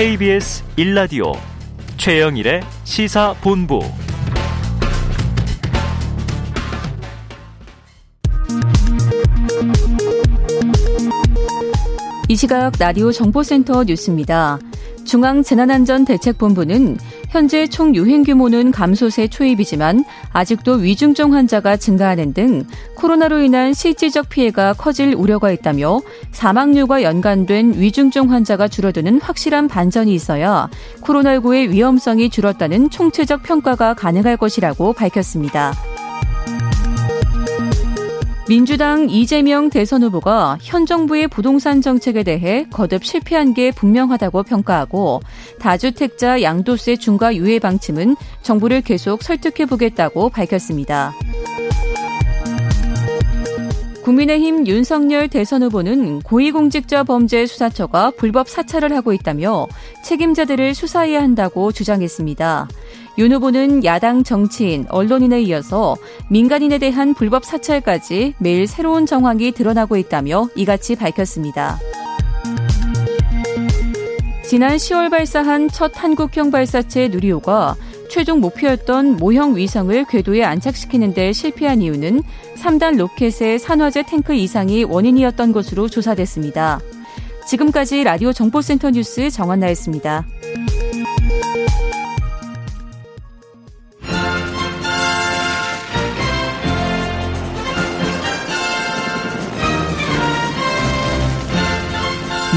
KBS 1라디오 최영일의 시사본부 이 시각 라디오 정보센터 뉴스입니다. 중앙재난안전대책본부는 현재 총 유행 규모는 감소세 초입이지만 아직도 위중증 환자가 증가하는 등 코로나로 인한 실질적 피해가 커질 우려가 있다며 사망률과 연관된 위중증 환자가 줄어드는 확실한 반전이 있어야 코로나19의 위험성이 줄었다는 총체적 평가가 가능할 것이라고 밝혔습니다. 민주당 이재명 대선 후보가 현 정부의 부동산 정책에 대해 거듭 실패한 게 분명하다고 평가하고 다주택자 양도세 중과 유예 방침은 정부를 계속 설득해 보겠다고 밝혔습니다. 국민의힘 윤석열 대선 후보는 고위공직자 범죄 수사처가 불법 사찰을 하고 있다며 책임자들을 수사해야 한다고 주장했습니다. 윤 후보는 야당 정치인, 언론인에 이어서 민간인에 대한 불법 사찰까지 매일 새로운 정황이 드러나고 있다며 이같이 밝혔습니다. 지난 10월 발사한 첫 한국형 발사체 누리호가 최종 목표였던 모형 위성을 궤도에 안착시키는 데 실패한 이유는 3단 로켓의 산화제 탱크 이상이 원인이었던 것으로 조사됐습니다. 지금까지 라디오 정보센터 뉴스 정한나였습니다.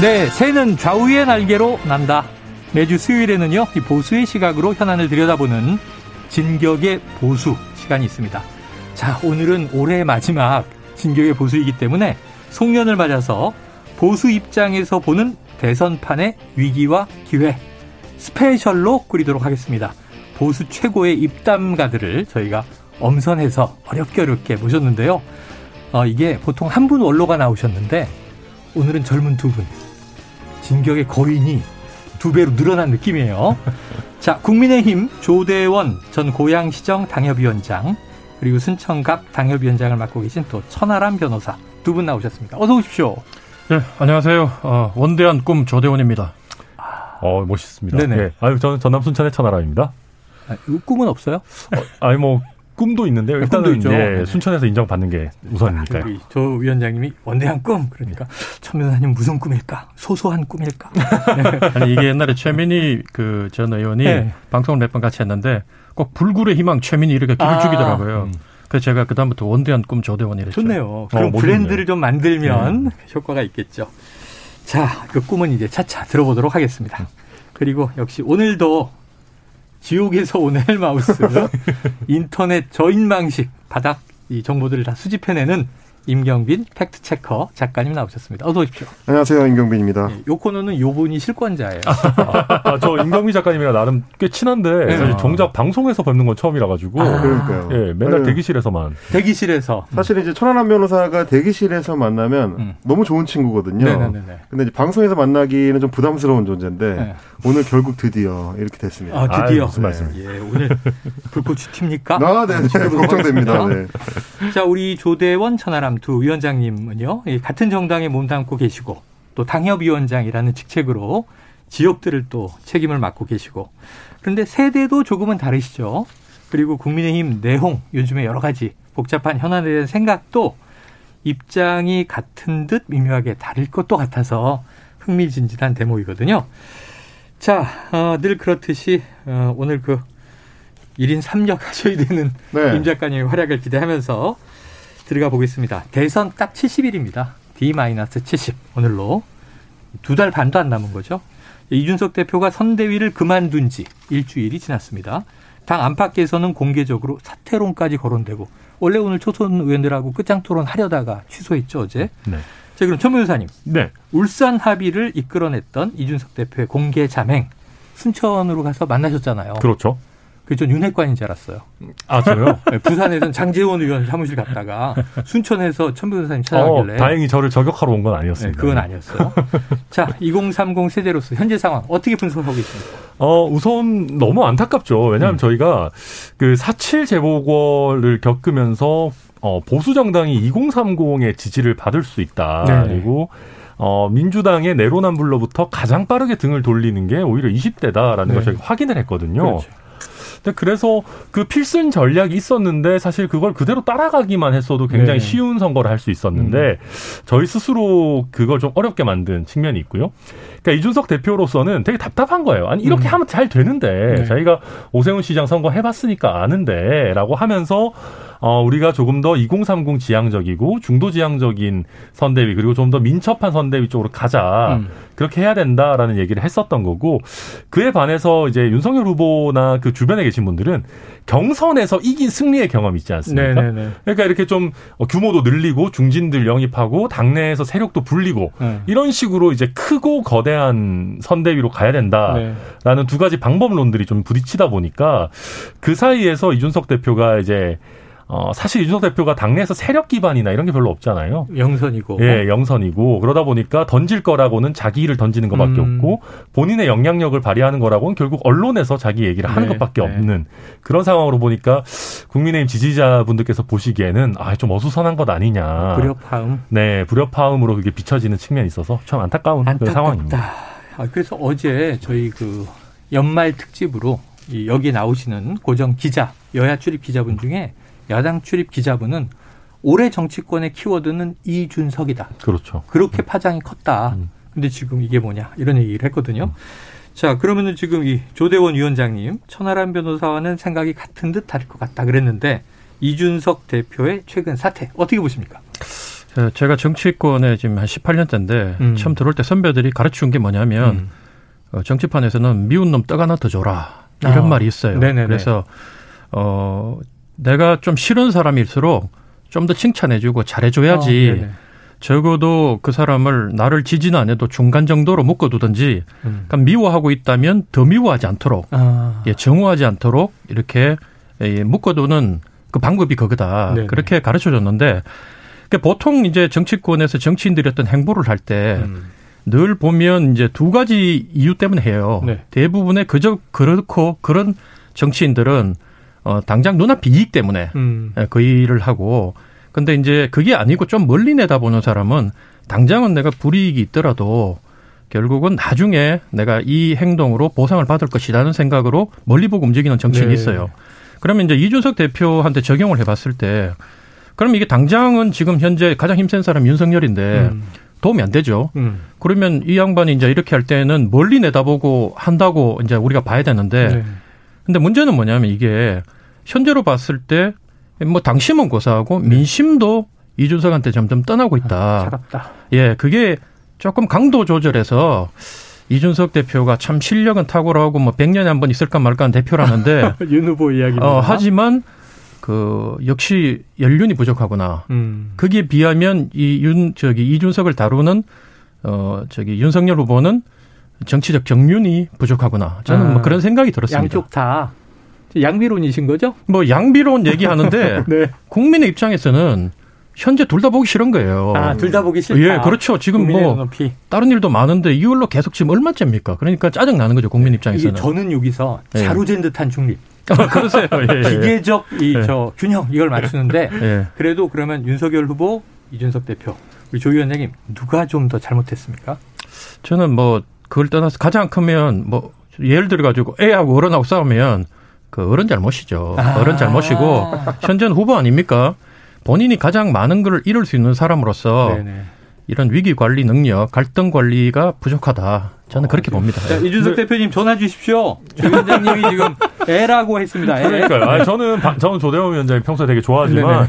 네, 새는 좌우의 날개로 난다. 매주 수요일에는요, 이 보수의 시각으로 현안을 들여다보는 진격의 보수 시간이 있습니다. 자, 오늘은 올해의 마지막 진격의 보수이기 때문에 송년을 맞아서 보수 입장에서 보는 대선판의 위기와 기회 스페셜로 꾸리도록 하겠습니다. 보수 최고의 입담가들을 저희가 엄선해서 어렵게 어렵게 모셨는데요. 어, 이게 보통 한 분 원로가 나오셨는데 오늘은 젊은 두 분. 진격의 거인이 두 배로 늘어난 느낌이에요. 자, 국민의힘 조대원 전 고양시정 당협위원장 그리고 순천갑 당협위원장을 맡고 계신 또 천하람 변호사 두 분 나오셨습니다. 어서 오십시오. 네, 안녕하세요. 어, 원대한 꿈 조대원입니다. 어, 멋있습니다. 네네. 네. 아유, 저는 전남 순천의 천하람입니다. 아, 꿈은 없어요? 어, 아니, 뭐, 꿈도 있는데요. 네, 꿈도 일단은, 있죠. 예, 네. 순천에서 인정받는 게 우선이니까요. 우리 조 위원장님이 원대한 꿈 그러니까 천 변호사님 무슨 꿈일까? 소소한 꿈일까? 아니 이게 옛날에 최민희 그 전 의원이 네. 방송을 몇 번 같이 했는데 꼭 불굴의 희망 최민희 이렇게 길을 아, 죽이더라고요. 그래서 제가 그 다음부터 원대한 꿈 조대원이랬죠. 좋네요. 그럼 멋있네요. 브랜드를 좀 만들면 효과가 있겠죠. 자, 그 꿈은 이제 차차 들어보도록 하겠습니다. 그리고 역시 오늘도 지옥에서 온 헬마우스 인터넷 저인망식 바닥 이 정보들을 다 수집해내는 임경빈 팩트체커 작가님 나오셨습니다. 어서 오십시오. 안녕하세요. 임경빈입니다. 예, 요 코너는 요 분이 실권자예요. 아, 저 임경미 작가님이랑 나름 꽤 친한데, 네. 사실 정작 방송에서 뵙는 건 처음이라 가지고, 아. 그러니까요. 예, 맨날 네. 대기실에서만. 대기실에서 사실 이제 천안함 변호사가 대기실에서 만나면 음. 너무 좋은 친구거든요. 네네네. 근데 이제 방송에서 만나기는 좀 부담스러운 존재인데 네. 오늘 결국 드디어 이렇게 됐습니다. 아, 드디어. 아유, 무슨 말씀. 예, 오늘 불꽃이 튑니까? 아, 네, 네, 걱정됩니다. 네. 자, 우리 조대원 천하 람두 위원장님은요, 이 같은 정당에 몸담고 계시고, 또 당협위원장이라는 직책으로 지역들을 또 책임을 맡고 계시고, 그런데 세대도 조금은 다르시죠. 그리고 국민의힘 내홍, 요즘에 여러 가지 복잡한 현안에 대한 생각도 입장이 같은 듯 미묘하게 다를 것도 같아서 흥미진진한 대목이거든요. 자, 어, 늘 그렇듯이, 어, 오늘 그 1인 3역 하셔야 되는 네. 임 작가님의 활약을 기대하면서 들어가 보겠습니다. 대선 딱 70일입니다. D-70 오늘로 두 달 반도 안 남은 거죠. 이준석 대표가 선대위를 그만둔 지 일주일이 지났습니다. 당 안팎에서는 공개적으로 사퇴론까지 거론되고 원래 오늘 초선 의원들하고 끝장 토론 하려다가 취소했죠 어제. 네. 자 그럼 천 변호사님 네. 울산 합의를 이끌어냈던 이준석 대표의 공개 자맹 순천으로 가서 만나셨잖아요. 그렇죠. 그전 윤핵관인 줄 알았어요. 아, 저요? 네, 부산에서는 장재원 의원 사무실 갔다가 순천에서 천 변호사님 어, 찾아가길래 다행히 저를 저격하러 온건 네, 아니었습니다. 그건 아니었어요. 자, 2030 세대로서 현재 상황 어떻게 분석하고 계십니까? 어, 우선 너무 안타깝죠. 왜냐하면 음. 저희가 그 사칠 재보궐을 겪으면서 어, 보수 정당이 2030의 지지를 받을 수 있다. 네네. 그리고 어, 민주당의 내로남불로부터 가장 빠르게 등을 돌리는 게 오히려 20대다라는 네. 걸 저희가 확인을 했거든요. 그렇죠. 근데 그래서 그 필승 전략이 있었는데 사실 그걸 그대로 따라가기만 했어도 굉장히 네. 쉬운 선거를 할 수 있었는데 저희 스스로 그걸 좀 어렵게 만든 측면이 있고요. 그러니까 이준석 대표로서는 되게 답답한 거예요. 아니 이렇게 음. 하면 잘 되는데 네. 자기가 오세훈 시장 선거 해봤으니까 아는데라고 하면서 어, 우리가 조금 더 2030 지향적이고 중도 지향적인 선대위 그리고 좀 더 민첩한 선대위 쪽으로 가자. 음. 그렇게 해야 된다라는 얘기를 했었던 거고 그에 반해서 이제 윤석열 후보나 그 주변에 계신 분들은 경선에서 이긴 승리의 경험이 있지 않습니까? 네네네. 그러니까 이렇게 좀 어, 규모도 늘리고 중진들 영입하고 당내에서 세력도 불리고 네. 이런 식으로 이제 크고 거대한 선대위로 가야 된다라는 네. 두 가지 방법론들이 좀 부딪히다 보니까 그 사이에서 이준석 대표가 이제 어 사실 이준석 대표가 당내에서 세력 기반이나 이런 게 별로 없잖아요. 영선이고. 예, 영선이고 그러다 보니까 던질 거라고는 자기 일을 던지는 것밖에 음. 없고 본인의 영향력을 발휘하는 거라고는 결국 언론에서 자기 얘기를 하는 네, 것밖에 네. 없는 그런 상황으로 보니까 국민의힘 지지자분들께서 보시기에는 아 좀 어수선한 것 아니냐. 불협화음. 네, 불협화음으로 그게 비춰지는 측면이 있어서 참 안타까운 그 상황입니다. 안타깝다. 아, 그래서 어제 저희 그 연말 특집으로 이 여기 나오시는 고정 기자, 여야 출입 기자분 중에 야당 출입 기자분은 올해 정치권의 키워드는 이준석이다. 그렇죠. 그렇게 파장이 컸다. 음. 근데 지금 이게 뭐냐 이런 얘기를 했거든요. 자 그러면은 지금 이 조대원 위원장님 천하람 변호사와는 생각이 같은 듯 다를 것 같다 그랬는데 이준석 대표의 최근 사태 어떻게 보십니까? 어, 제가 정치권에 지금 한 18년째인데 음. 처음 들어올 때 선배들이 가르치는 게 뭐냐면 음. 어, 정치판에서는 미운 놈 떡 하나 더 줘라 이런 아, 말이 있어요. 네네네. 그래서 어 내가 좀 싫은 사람일수록 좀 더 칭찬해주고 잘해줘야지. 어, 네네. 적어도 그 사람을 나를 지지는 안 해도 중간 정도로 묶어두든지 음. 그러니까 미워하고 있다면 더 미워하지 않도록 아, 예, 정오하지 않도록 이렇게 예, 묶어두는 그 방법이 그거다. 네네. 그렇게 가르쳐 줬는데 그러니까 보통 이제 정치권에서 정치인들이 어떤 행보를 할 때늘 음. 보면 이제 두 가지 이유 때문에 해요. 네. 대부분의 그저 그렇고 그런 정치인들은 어 당장 눈앞 이익 때문에 음. 예, 그 일을 하고 근데 이제 그게 아니고 좀 멀리 내다보는 사람은 당장은 내가 불이익이 있더라도 결국은 나중에 내가 이 행동으로 보상을 받을 것이라는 생각으로 멀리 보고 움직이는 정치인이 네. 있어요. 그러면 이제 이준석 대표한테 적용을 해봤을 때 그럼 이게 당장은 지금 현재 가장 힘센 사람 윤석열인데 음. 도움이 안 되죠. 음. 그러면 이 양반이 이제 이렇게 할 때는 멀리 내다보고 한다고 이제 우리가 봐야 되는데 네. 근데 문제는 뭐냐면 이게 현재로 봤을 때 뭐 당심은 고사하고 민심도 이준석한테 점점 떠나고 있다. 차갑다. 예, 그게 조금 강도 조절해서 이준석 대표가 참 실력은 탁월하고 뭐 100년에 한 번 있을까 말까 한 대표라는데 윤 후보 이야기입니다. 어, 하지만 그 역시 연륜이 부족하구나. 음. 거기에 비하면 이 윤 저기 이준석을 다루는 어 저기 윤석열 후보는 정치적 정륜이 부족하구나. 저는 아, 뭐 그런 생각이 들었습니다. 양쪽 다 양비론이신 거죠? 뭐 양비론 얘기하는데 네. 국민의 입장에서는 현재 둘 다 보기 싫은 거예요. 아, 둘 다 보기 싫다. 예, 그렇죠. 지금 뭐 눈높이. 다른 일도 많은데 이걸로 계속 지금 얼마째입니까? 그러니까 짜증 나는 거죠. 국민 이게 입장에서는. 저는 여기서 예. 자루잰 듯한 중립, 그러세요. 예, 예. 기계적 이 예. 저 균형 이걸 맞추는데 예. 그래도 그러면 윤석열 후보, 이준석 대표, 우리 조 위원장님 누가 좀 더 잘못했습니까? 저는 뭐 그걸 떠나서 가장 크면 뭐 예를 들어 가지고 애하고 어른하고 싸우면 그 어른 잘못이죠. 아. 어른 잘못이고 현재는 후보 아닙니까? 본인이 가장 많은 걸 이룰 수 있는 사람으로서 네네. 이런 위기 관리 능력, 갈등 관리가 부족하다. 저는 그렇게 봅니다. 자, 이준석 대표님 전화 주십시오. 조 위원장님이 지금 애라고 했습니다. 애. 그러니까요. 아니, 저는 바- 저는 조대원 위원장님 평소에 되게 좋아하지만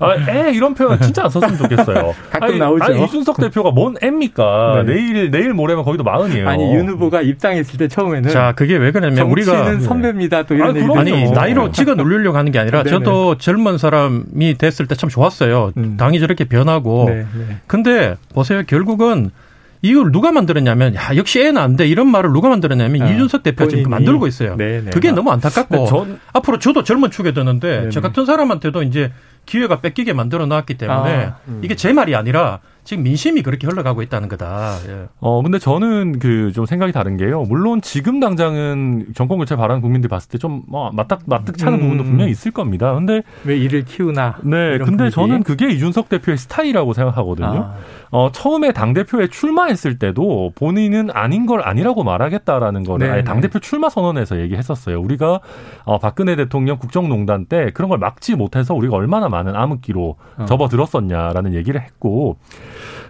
아, 애 이런 표현 진짜 안 썼으면 좋겠어요. 가끔 아니, 나오죠. 아니, 이준석 대표가 뭔 애입니까? 네. 내일 내일 모레면 거기도 마흔이에요. 아니 윤 후보가 입당했을 때 처음에는 자, 그게 왜 그러냐면 정치는 우리가 선배입니다. 또 이런 아니, 얘기. 아니 나이로 찍어 누르려고 하는 게 아니라 네네. 저도 젊은 사람이 됐을 때 참 좋았어요. 음. 당이 저렇게 변하고. 네, 네. 근데 보세요. 결국은 이걸 누가 만들었냐면 야 역시 애는 안 돼 이런 말을 누가 만들었냐면 아, 이준석 대표가 지금 본인이. 만들고 있어요. 네, 네. 그게 너무 안타깝고 전 앞으로 저도 젊은 축에 드는데 네네. 저 같은 사람한테도 이제 기회가 뺏기게 만들어 놨기 때문에 아, 이게 제 말이 아니라 지금 민심이 그렇게 흘러가고 있다는 거다. 예. 어, 근데 저는 그 좀 생각이 다른 게요. 물론 지금 당장은 정권 교체 바라는 국민들이 봤을 때좀뭐 맞닥 맞닥 차는 음. 부분도 분명히 있을 겁니다. 근데 왜 이를 키우나? 네, 근데 분위기. 저는 그게 이준석 대표의 스타일이라고 생각하거든요. 아, 어, 처음에 당대표에 출마했을 때도 본인은 아닌 걸 아니라고 말하겠다라는 거를 네, 아예 네. 당대표 출마 선언에서 얘기했었어요. 우리가 어, 박근혜 대통령 국정농단 때 그런 걸 막지 못해서 우리가 얼마나 많은 암흑기로 어. 접어들었었냐라는 얘기를 했고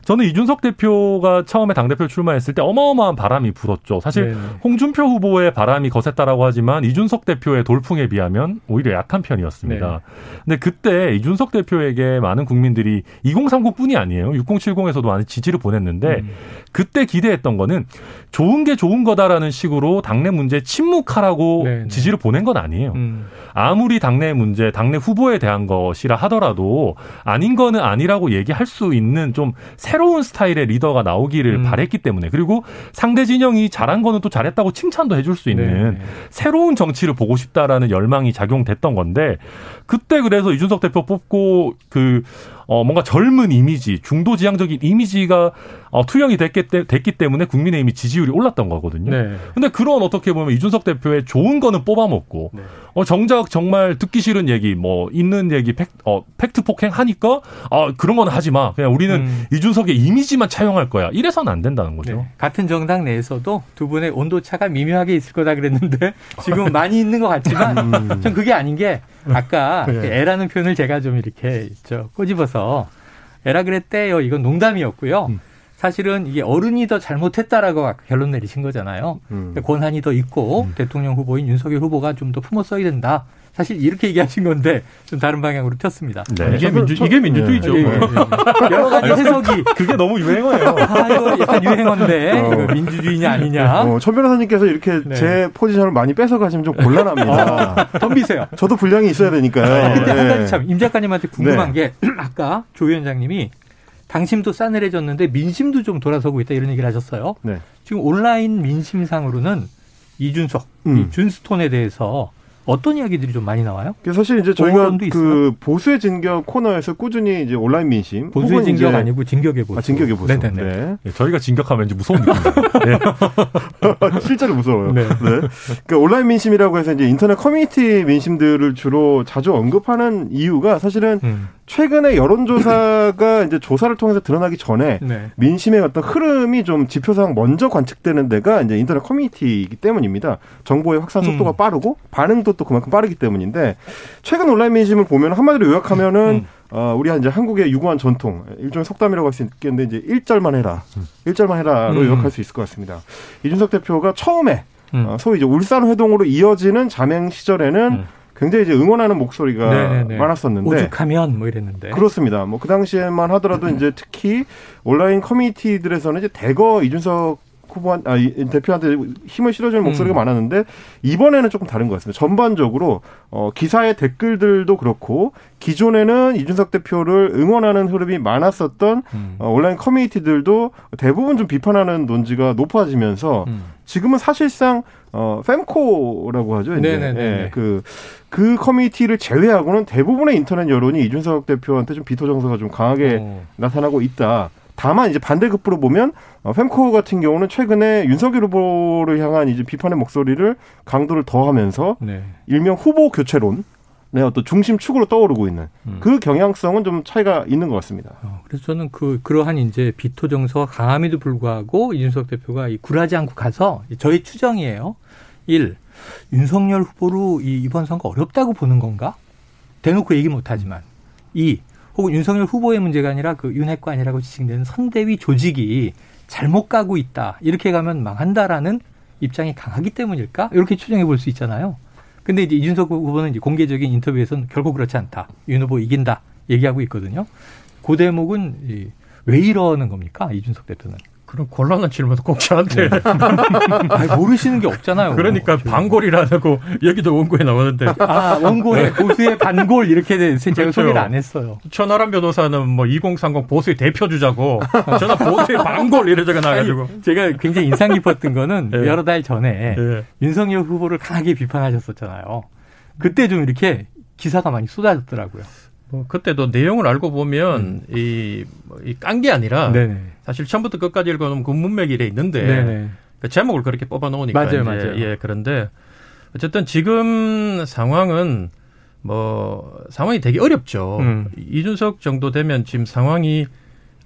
저는 이준석 대표가 처음에 당대표 출마했을 때 어마어마한 바람이 불었죠. 사실 네네. 홍준표 후보의 바람이 거셌다라고 하지만 이준석 대표의 돌풍에 비하면 오히려 약한 편이었습니다. 네. 근데 그때 이준석 대표에게 많은 국민들이 2030뿐이 아니에요. 6070에서 도 많은 지지를 보냈는데 음. 그때 기대했던 거는 좋은 게 좋은 거다라는 식으로 당내 문제 침묵하라고 네, 네. 지지를 보낸 건 아니에요. 음. 아무리 당내 문제, 당내 후보에 대한 것이라 하더라도 아닌 거는 아니라고 얘기할 수 있는 좀 새로운 스타일의 리더가 나오기를 음. 바랬기 때문에 그리고 상대 진영이 잘한 거는 또 잘했다고 칭찬도 해줄 수 있는 네. 새로운 정치를 보고 싶다라는 열망이 작용됐던 건데 그때 그래서 이준석 대표 뽑고 그 어, 뭔가 젊은 이미지, 중도 지향적인 이미지가 어, 투영이 됐기, 때, 됐기 때문에 국민의힘이 지지율이 올랐던 거거든요. 네. 근데 그런 어떻게 보면 이준석 대표의 좋은 거는 뽑아먹고 네. 어 정작 정말 듣기 싫은 얘기 뭐 있는 얘기 팩, 어, 팩트 폭행 하니까 아 그런 건 하지 마 그냥 우리는 음. 이준석의 이미지만 차용할 거야 이래서는 안 된다는 거죠. 네. 같은 정당 내에서도 두 분의 온도 차가 미묘하게 있을 거다 그랬는데 지금 많이 있는 것 같지만 음. 전 그게 아닌 게 아까 네. 그 애라는 표현을 제가 좀 이렇게 저 꼬집어서 애라 그랬대요. 이건 농담이었고요. 음. 사실은 이게 어른이 더 잘못했다라고 결론 내리신 거잖아요. 음. 권한이 더 있고 음. 대통령 후보인 윤석열 후보가 좀 더 품어 써야 된다. 사실 이렇게 얘기하신 건데 좀 다른 방향으로 튀었습니다. 네. 이게 민주 이게 민주주의죠. 예. 여러 가지 해석이 그게 너무 유행어예요. 아 이거 약간 유행어인데 어. 이거 민주주의냐 아니냐 어, 천 변호사님께서 이렇게 네. 제 포지션을 많이 뺏어가시면 좀 곤란합니다. 덤비세요. 저도 분량이 있어야 되니까요. 근데 한 예. 가지 참 임 작가님한테 궁금한 게 아까 조 위원장님이 당심도 싸늘해졌는데 민심도 좀 돌아서고 있다 이런 얘기를 하셨어요. 네. 지금 온라인 민심상으로는 이준석, 음. 이 준스톤에 대해서 어떤 이야기들이 좀 많이 나와요? 사실 이제 저희가 그 보수의 진격 코너에서 꾸준히 이제 온라인 민심 보수의 진격 이제- 아니고 진격의 보수. 아, 진격의 보수. 네네네. 네. 예, 저희가 진격하면 왠지 무서운 느낌이에요. 네. 실제로 무서워요. 네. 네. 그러니까 온라인 민심이라고 해서 이제 인터넷 커뮤니티 민심들을 주로 자주 언급하는 이유가 사실은 음. 최근에 여론조사가 이제 조사를 통해서 드러나기 전에 네. 민심의 어떤 흐름이 좀 지표상 먼저 관측되는 데가 이제 인터넷 커뮤니티이기 때문입니다. 정보의 확산 속도가 음. 빠르고 반응도 또 그만큼 빠르기 때문인데 최근 온라인 민심을 보면 한마디로 요약하면은 음. 어, 우리 이제 한국의 유구한 전통 일종의 속담이라고 할 수 있겠는데 이제 일절만 해라, 일절만 해라로 음. 요약할 수 있을 것 같습니다. 이준석 대표가 처음에 음. 어, 소위 이제 울산 회동으로 이어지는 자맹 시절에는 음. 굉장히 이제 응원하는 목소리가 네네네. 많았었는데 오죽하면 뭐 이랬는데. 그렇습니다. 뭐 그 당시에만 하더라도 이제 특히 온라인 커뮤니티들에서는 이제 대거 이준석 후보한 아, 이- 대표한테 힘을 실어주는 목소리가 음. 많았는데 이번에는 조금 다른 것 같습니다. 전반적으로 어, 기사의 댓글들도 그렇고 기존에는 이준석 대표를 응원하는 흐름이 많았었던 음. 어, 온라인 커뮤니티들도 대부분 좀 비판하는 논지가 높아지면서 음. 지금은 사실상 어 fem코라고 하죠. 이제. 네네네네. 예, 그, 그 커뮤니티를 제외하고는 대부분의 인터넷 여론이 이준석 대표한테 좀 비토 정서가 좀 강하게 어. 나타나고 있다. 다만 이제 반대급부로 보면 어, fem코 같은 경우는 최근에 윤석열 후보를 향한 이제 비판의 목소리를 강도를 더하면서 네. 일명 후보 교체론 네, 어떤 중심 축으로 떠오르고 있는 음. 그 경향성은 좀 차이가 있는 것 같습니다. 어, 그래서 저는 그 그러한 이제 비토 정서가 강함에도 불구하고 이준석 대표가 이 굴하지 않고 가서 저의 추정이에요. 일 윤석열 후보로 이 이번 선거 어렵다고 보는 건가? 대놓고 얘기 못 하지만 이 혹은 윤석열 후보의 문제가 아니라 그 윤핵관이라고 지칭되는 선대위 조직이 잘못 가고 있다 이렇게 가면 망한다라는 입장이 강하기 때문일까? 이렇게 추정해 볼 수 있잖아요. 근데 이제 이준석 후보는 이제 공개적인 인터뷰에서는 결국 그렇지 않다. 윤 후보 이긴다. 얘기하고 있거든요. 그 대목은 이, 왜 이러는 겁니까? 이준석 대표는. 그런 곤란한 질문도 꼭 저한테. 아, 모르시는 게 없잖아요. 그러니까 반골이라고 여기도 원고에 나오는데 아, 원고에 보수의 반골 이렇게 돼. 제가 그렇죠. 소개를 안 했어요. 천하람 변호사는 뭐 2030 보수의 대표 주자고 저는 보수의 반골 이래 적어 나가지고. 아니, 제가 굉장히 인상 깊었던 거는 예. 여러 달 전에 예. 윤석열 후보를 강하게 비판하셨었잖아요. 그때 좀 이렇게 기사가 많이 쏟아졌더라고요. 어, 그때도 내용을 알고 보면 음. 이깐 게 아니라 네네. 사실 처음부터 끝까지 읽어놓으면 그 문맥이 이래 있는데. 그 제목을 그렇게 뽑아 놓으니까 맞아요, 이제 맞아요. 예 그런데 어쨌든 지금 상황은 뭐 상황이 되게 어렵죠. 음. 이준석 정도 되면 지금 상황이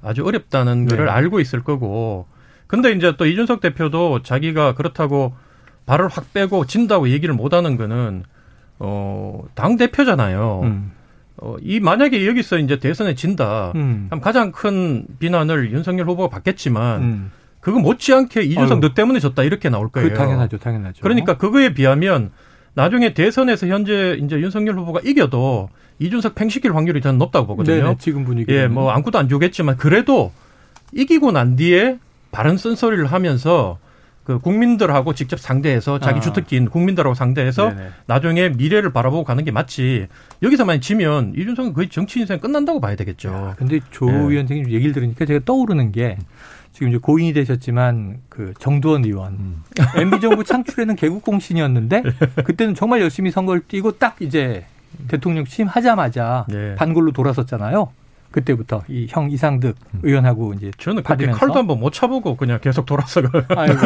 아주 어렵다는 네. 거를 알고 있을 거고. 근데 이제 또 이준석 대표도 자기가 그렇다고 발을 확 빼고 진다고 얘기를 못 하는 거는 어, 당 대표잖아요. 음. 어, 이 만약에 여기서 이제 대선에 진다. 음. 가장 큰 비난을 윤석열 후보가 받겠지만 음. 그거 못지않게 이준석 아유. 너 때문에 졌다 이렇게 나올 거예요. 그 당연하죠, 당연하죠. 그러니까 그거에 비하면 나중에 대선에서 현재 이제 윤석열 후보가 이겨도 이준석 팽시킬 확률이 저는 높다고 보거든요. 네네, 지금 분위기. 예, 뭐 아무것도 안 주겠지만 그래도 이기고 난 뒤에 바른 쓴소리를 하면서 그 국민들하고 직접 상대해서 자기 아. 주특기인 국민들하고 상대해서 네네. 나중에 미래를 바라보고 가는 게 맞지. 여기서만 지면 이준석은 거의 정치 인생 끝난다고 봐야 되겠죠. 아, 근데 조 예. 위원장님 얘기를 들으니까 제가 떠오르는 게 지금 이제 고인이 되셨지만 그 정두원 의원 음. MB 정부 창출에는 개국 공신이었는데 그때는 정말 열심히 선거를 뛰고 딱 이제 대통령 취임하자마자 예. 반골로 돌아섰잖아요. 그때부터 이 형 이상득 의원하고 이제 저는 받으면서. 칼도 한번 못 차보고 그냥 계속 돌아서 가. 아이고.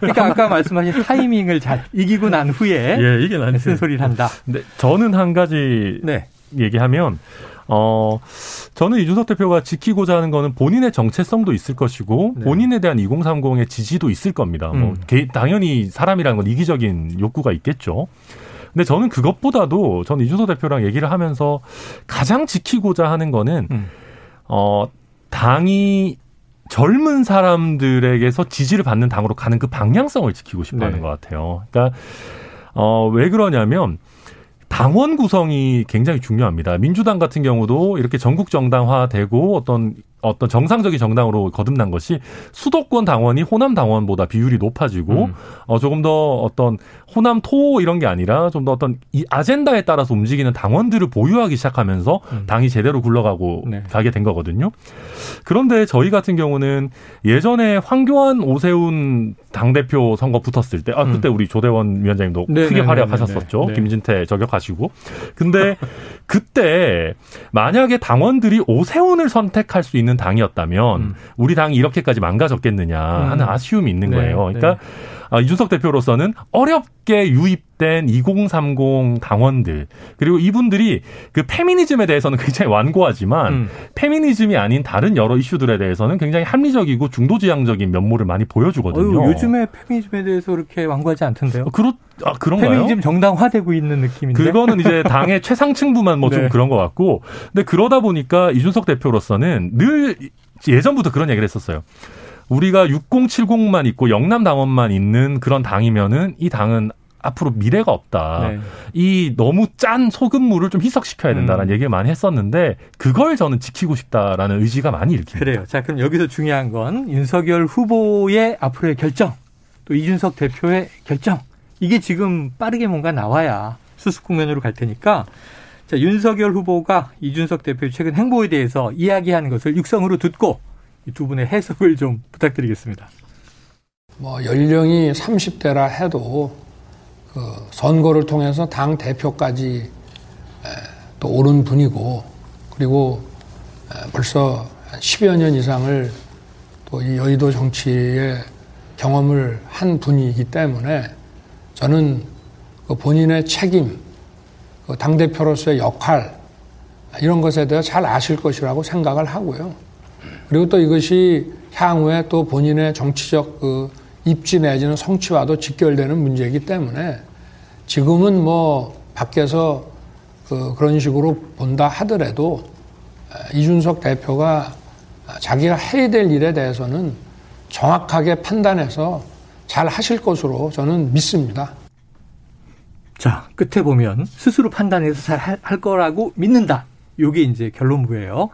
그러니까 아까 말씀하신 타이밍을 잘 이기고 난 후에 예, 이게 난 쓴소리를 한다. 근데 저는 한 가지 네. 얘기하면 어 저는 이준석 대표가 지키고자 하는 거는 본인의 정체성도 있을 것이고 네. 본인에 대한 2030의 지지도 있을 겁니다. 뭐 음. 개- 당연히 사람이라는 건 이기적인 욕구가 있겠죠. 근데 저는 그것보다도 저는 이준석 대표랑 얘기를 하면서 가장 지키고자 하는 거는 음. 어 당이 젊은 사람들에게서 지지를 받는 당으로 가는 그 방향성을 지키고 싶어 하는 네. 것 같아요. 그러니까 어 왜 그러냐면 당원 구성이 굉장히 중요합니다. 민주당 같은 경우도 이렇게 전국 정당화되고 어떤 어떤 정상적인 정당으로 거듭난 것이 수도권 당원이 호남 당원보다 비율이 높아지고 음. 어 조금 더 어떤 호남 토 이런 게 아니라 좀 더 어떤 이 아젠다에 따라서 움직이는 당원들을 보유하기 시작하면서 음. 당이 제대로 굴러가고 네. 가게 된 거거든요. 그런데 저희 같은 경우는 예전에 황교안 오세훈 당대표 선거 붙었을 때, 아, 그때 우리 조대원 위원장님도 음. 네, 크게 네, 활약하셨었죠. 네, 네. 김진태 저격하시고. 근데 그때 만약에 당원들이 오세훈을 선택할 수 있는 당이었다면 음. 우리 당이 이렇게까지 망가졌겠느냐 하는 음. 아쉬움이 있는 네, 거예요. 그러니까 네. 아, 이준석 대표로서는 어렵게 유입된 2030 당원들 그리고 이분들이 그 페미니즘에 대해서는 굉장히 완고하지만 음. 페미니즘이 아닌 다른 여러 이슈들에 대해서는 굉장히 합리적이고 중도지향적인 면모를 많이 보여주거든요. 어유, 요즘에 페미니즘에 대해서 그렇게 완고하지 않던데요. 어, 그렇 아 그런가요? 페미니즘 정당화되고 있는 느낌인데. 그거는 이제 당의 최상층부만 뭐좀 네. 그런 것 같고, 근데 그러다 보니까 이준석 대표로서는 늘 예전부터 그런 얘기를 했었어요. 우리가 6070만 있고 영남 당원만 있는 그런 당이면은 이 당은 앞으로 미래가 없다. 네. 이 너무 짠 소금물을 좀 희석시켜야 된다는 음. 얘기를 많이 했었는데 그걸 저는 지키고 싶다라는 의지가 많이 일킵니다. 그래요. 자, 그럼 여기서 중요한 건 윤석열 후보의 앞으로의 결정, 또 이준석 대표의 결정. 이게 지금 빠르게 뭔가 나와야 수습 국면으로 갈 테니까 자, 윤석열 후보가 이준석 대표의 최근 행보에 대해서 이야기하는 것을 육성으로 듣고 이 두 분의 해석을 좀 부탁드리겠습니다. 뭐 연령이 30대라 해도 그 선거를 통해서 당 대표까지 에, 또 오른 분이고 그리고 에, 벌써 한 10여 년 이상을 또 이 여의도 정치에 경험을 한 분이기 때문에 저는 그 본인의 책임, 그 당대표로서의 역할 이런 것에 대해 잘 아실 것이라고 생각을 하고요. 그리고 또 이것이 향후에 또 본인의 정치적 그 입지 내지는 성취와도 직결되는 문제이기 때문에 지금은 뭐 밖에서 그 그런 식으로 본다 하더라도 이준석 대표가 자기가 해야 될 일에 대해서는 정확하게 판단해서 잘 하실 것으로 저는 믿습니다. 자, 끝에 보면 스스로 판단해서 잘 할 거라고 믿는다. 요게 이제 결론부예요.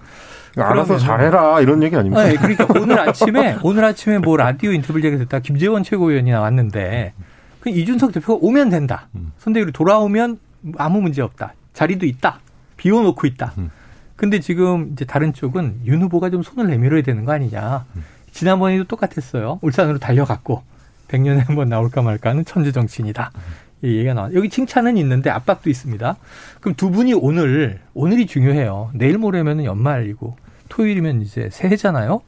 알아서 잘해라 이런 얘기 아닙니까? 네, 그러니까 오늘 아침에 오늘 아침에 뭐 라디오 인터뷰를 제가 듣다 김재원 최고위원이 나왔는데 그 이준석 대표가 오면 된다. 선대위로 돌아오면 아무 문제 없다. 자리도 있다. 비워놓고 있다. 근데 지금 이제 다른 쪽은 윤 후보가 좀 손을 내밀어야 되는 거 아니냐. 지난번에도 똑같았어요. 울산으로 달려갔고 100년에 한 번 나올까 말까 하는 천재 정치인이다. 얘기가 나와. 여기 칭찬은 있는데 압박도 있습니다. 그럼 두 분이 오늘 오늘이 중요해요. 내일 모레면은 연말이고 토요일이면 이제 새해잖아요.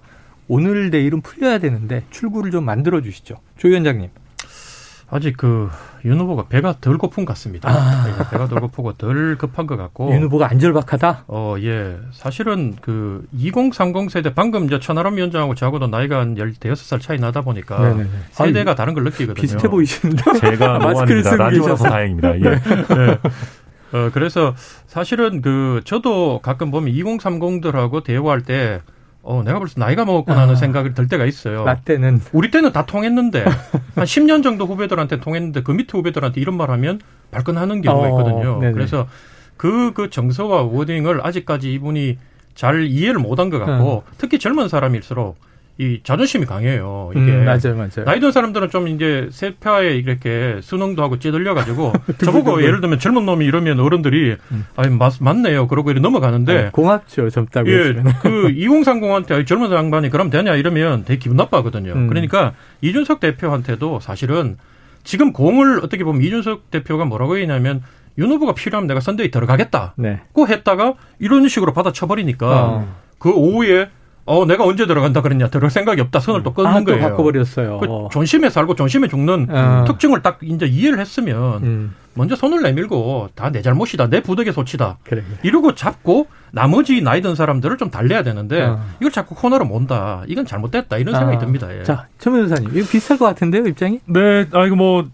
오늘 내일은 풀려야 되는데 출구를 좀 만들어 주시죠. 조 위원장님. 아직 그 윤 후보가 배가 덜 고픈 것 같습니다. 아. 네, 배가 덜 고프고 덜 급한 것 같고. 윤 후보가 안절박하다. 어, 예. 사실은 그 2030 세대 방금 이제 천하람 위원장하고 저하고도 나이가 한 16살 차이 나다 보니까 네네네. 세대가 아니, 다른 걸 느끼거든요. 비슷해 보이시는데. 제가 마스크를 모아닙니다. 쓰고. 다행입니다. 예. 네. 어, 그래서 사실은 그 저도 가끔 보면 2030들하고 대화할 때 어, 내가 벌써 나이가 먹었구나 하는 아. 생각이 들 때가 있어요. 나 때는 우리 때는 다 통했는데 한 10년 정도 후배들한테 통했는데 그 밑에 후배들한테 이런 말 하면 발끈하는 경우가 어, 있거든요. 네네. 그래서 그, 그 정서와 워딩을 아직까지 이분이 잘 이해를 못한 것 같고 특히 젊은 사람일수록 이 자존심이 강해요. 이게 음, 맞아요, 맞아요. 나이 든 사람들은 좀 이제 세파에 이렇게 수능도 하고 찌들려 가지고 저보고 예를 들면 젊은 놈이 이러면 어른들이 음. 아니 맞, 맞네요. 그러고 이렇게 넘어가는데 네, 공학죠, 젊다고. 예, 했으면. 그 2030한테 젊은 양반이 그럼 되냐 이러면 되게 기분 나빠하거든요. 음. 그러니까 이준석 대표한테도 사실은 지금 공을 어떻게 보면 이준석 대표가 뭐라고 했냐면 윤 후보가 필요하면 내가 선대위 들어가겠다. 네. 고 했다가 이런 식으로 받아쳐버리니까 어. 그 오후에 어 내가 언제 들어간다 그랬냐 들어갈 생각이 없다 선을 또 끊는 아, 또 거예요. 바꿔버렸어요. 그 어. 존심에 살고 존심에 죽는 어. 특징을 딱 이제 이해를 했으면 음, 먼저 손을 내밀고 다 내 잘못이다 내 부덕의 소치다 그래. 그래. 이러고 잡고 나머지 나이 든 사람들을 좀 달래야 되는데 어. 이걸 자꾸 코너로 몬다. 이건 잘못됐다. 이런 생각이 아. 듭니다. 예. 자, 천 변호사님, 이거 비슷할 것 같은데요, 입장이? 네, 아 이거 뭐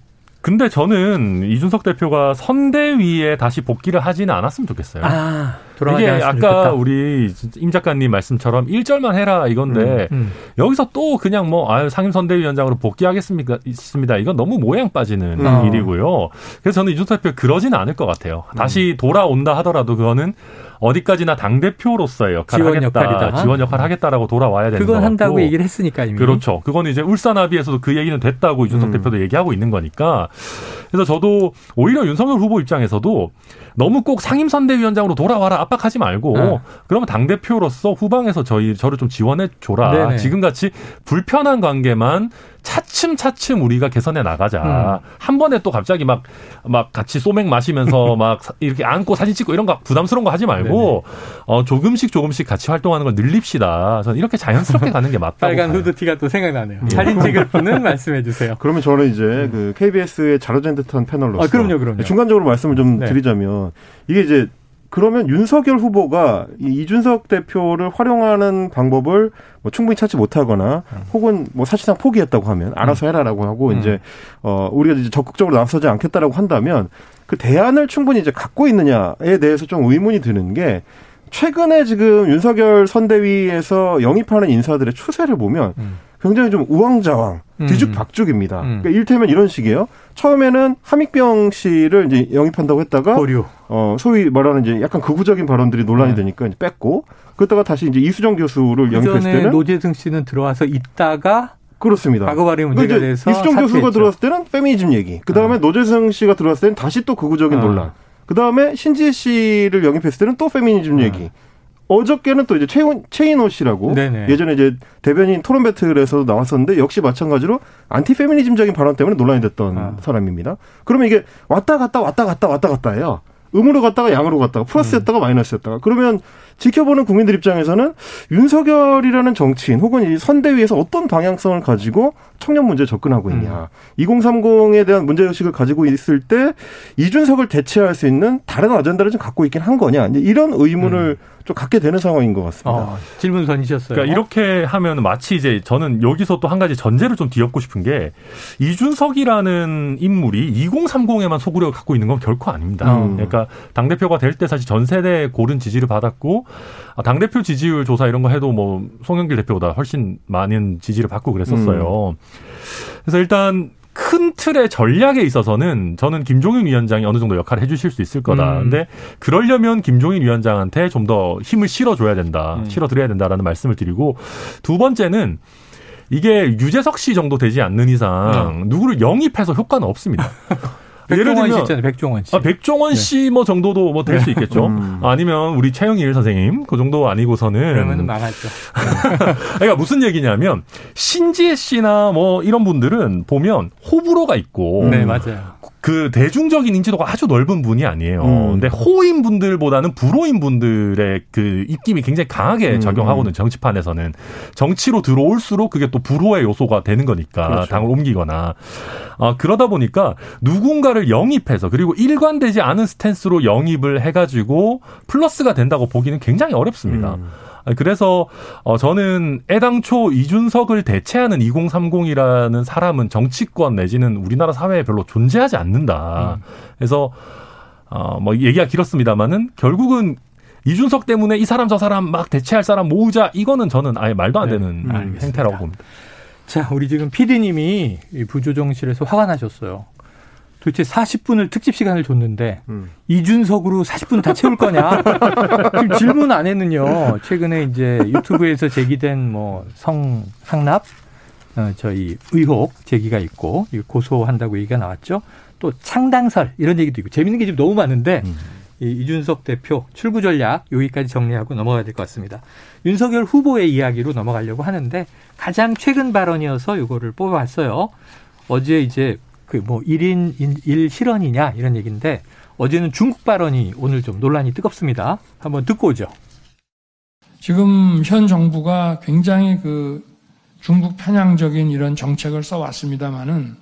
근데 저는 이준석 대표가 선대위에 다시 복귀를 하지는 않았으면 좋겠어요. 아, 이게 아까 좋겠다. 우리 임 작가님 말씀처럼 1절만 해라 이건데 음. 여기서 또 그냥 뭐 아유 상임 선대위원장으로 복귀하겠습니까 있습니다. 이건 너무 모양 빠지는 음. 일이고요. 그래서 저는 이준석 대표 그러지는 않을 것 같아요. 다시 돌아온다 하더라도 그거는 어디까지나 당 대표로서의 역할을 지원 하겠다, 역할이다. 지원 역할을 하겠다라고 돌아와야 되는 그건 것 한다고. 얘기를 했으니까 이미. 그렇죠. 그거는 이제 울산합의에서도 그 얘기는 됐다고 이준석 음. 대표도 얘기하고 있는 거니까. 그래서 저도 오히려 윤석열 후보 입장에서도 너무 꼭 상임선대위원장으로 돌아와라 압박하지 말고 어. 그러면 당 대표로서 후방에서 저희 저를 좀 지원해 줘라. 네네. 지금 같이 불편한 관계만 차츰 차츰 우리가 개선해 나가자. 한 번에 또 갑자기 막 막 같이 소맥 마시면서 막 사- 이렇게 안고 사진 찍고 이런 거 부담스러운 거 하지 말고 어 조금씩 조금씩 같이 활동하는 걸 늘립시다. 저는 이렇게 자연스럽게 가는 게 맞다고 빨간. 후드티가 또 생각나네요. 사진 찍을 분은 말씀해 주세요. 그러면 저는 이제 그 KBS의 자로젠 듯한 패널로서 아, 그럼요, 그럼요. 중간적으로 말씀을 좀 네. 드리자면 이게 이제 그러면 윤석열 후보가 이 이준석 대표를 활용하는 방법을 뭐 충분히 찾지 못하거나 혹은 뭐 사실상 포기했다고 하면 알아서 해라라고 하고 음. 이제 어 우리가 이제 적극적으로 나서지 않겠다라고 한다면 그 대안을 충분히 이제 갖고 있느냐에 대해서 좀 의문이 드는 게 최근에 지금 윤석열 선대위에서 영입하는 인사들의 추세를 보면 음. 굉장히 좀 우왕좌왕 음. 뒤죽박죽입니다. 음. 그러니까 일테면 이런 식이에요. 처음에는 함익병 씨를 이제 영입한다고 했다가 보류. 어 소위 말하는 이제 약간 극우적인 발언들이 논란이 네. 되니까 이제 뺐고 그러다가 다시 이제 이수정 교수를 그 영입했을 때는 노재승 씨는 들어와서 있다가 그렇습니다. 과거 발의 문제가 그러니까 이제 돼서 이수정 교수가 사퇴했죠. 들어왔을 때는 페미니즘 얘기. 그 다음에 노재승 씨가 들어왔을 때는 다시 또 극우적인 아. 논란. 그 다음에 신지혜 씨를 영입했을 때는 또 페미니즘 얘기. 어저께는 또 이제 최인, 최인호 씨라고 네네. 예전에 이제 대변인 토론 배틀에서도 나왔었는데 역시 마찬가지로 안티 페미니즘적인 발언 때문에 논란이 됐던 아. 사람입니다. 그러면 이게 왔다 갔다 왔다 갔다 왔다 갔다 해요. 음으로 갔다가 양으로 갔다가 플러스였다가 마이너스였다가 그러면 지켜보는 국민들 입장에서는 윤석열이라는 정치인 혹은 이 선대위에서 어떤 방향성을 가지고 청년 문제에 접근하고 있냐. 2030에 대한 문제의식을 가지고 있을 때 이준석을 대체할 수 있는 다른 아젠다를 좀 갖고 있긴 한 거냐. 이런 의문을 좀 갖게 되는 상황인 것 같습니다. 어, 질문 던지셨어요. 그러니까 이렇게 하면 마치 이제 저는 여기서 또 한 가지 전제를 좀 뒤엎고 싶은 게 이준석이라는 인물이 2030에만 소구력을 갖고 있는 건 결코 아닙니다. 음. 그러니까 당 대표가 될 때 사실 전 세대 고른 지지를 받았고 당 대표 지지율 조사 이런 거 해도 뭐 송영길 대표보다 훨씬 많은 지지를 받고 그랬었어요. 그래서 일단 큰 틀의 전략에 있어서는 저는 김종인 위원장이 어느 정도 역할을 해주실 수 있을 거다. 음. 근데 그러려면 김종인 위원장한테 좀 더 힘을 실어줘야 된다. 음. 실어드려야 된다라는 말씀을 드리고 두 번째는 이게 유재석 씨 정도 되지 않는 이상 누구를 영입해서 효과는 없습니다. 예를 씨 들면 있잖아요. 백종원 씨. 아, 백종원 네. 씨뭐 정도도 뭐 될수 있겠죠. 음. 아니면 우리 최영일 선생님 그 정도 아니고서는 그러면은 망하죠. 그러니까 무슨 얘기냐면 신지혜 씨나 뭐 이런 분들은 보면 호불호가 있고 네, 맞아요. 그 대중적인 인지도가 아주 넓은 분이 아니에요. 음. 근데 호인 분들보다는 불호인 분들의 그 입김이 굉장히 강하게 음. 작용하거든 정치판에서는 정치로 들어올수록 그게 또 불호의 요소가 되는 거니까 그렇죠. 당을 옮기거나 아 그러다 보니까 누군가를 영입해서 그리고 일관되지 않은 스탠스로 영입을 해가지고 플러스가 된다고 보기는 굉장히 어렵습니다. 음. 그래서 어 저는 애당초 이준석을 대체하는 2030이라는 사람은 정치권 내지는 우리나라 사회에 별로 존재하지 않는다. 음. 그래서 어뭐 얘기가 길었습니다마는 결국은 이준석 때문에 이 사람 저 사람 막 대체할 사람 모으자 이거는 저는 아예 말도 안 네. 되는 네, 행태라고 봅니다. 자, 우리 지금 PD님이 부조정실에서 화가 나셨어요. 도대체 40분을 특집 시간을 줬는데 음. 이준석으로 40분 다 채울 거냐? 지금 질문 안에는요. 최근에 이제 유튜브에서 제기된 뭐 성 상납 어, 저희 의혹 제기가 있고 고소한다고 얘기가 나왔죠. 또 창당설 이런 얘기도 있고 재밌는 게 지금 너무 많은데 음. 이 이준석 대표 출구 전략 여기까지 정리하고 넘어가야 될 것 같습니다. 윤석열 후보의 이야기로 넘어가려고 하는데 가장 최근 발언이어서 이거를 뽑아봤어요. 어제 이제 그뭐 1인 1 실언이냐 이런 얘기인데 어제는 중국 발언이 오늘 좀 논란이 뜨겁습니다. 한번 듣고 오죠. 지금 현 정부가 굉장히 그 중국 편향적인 이런 정책을 써왔습니다마는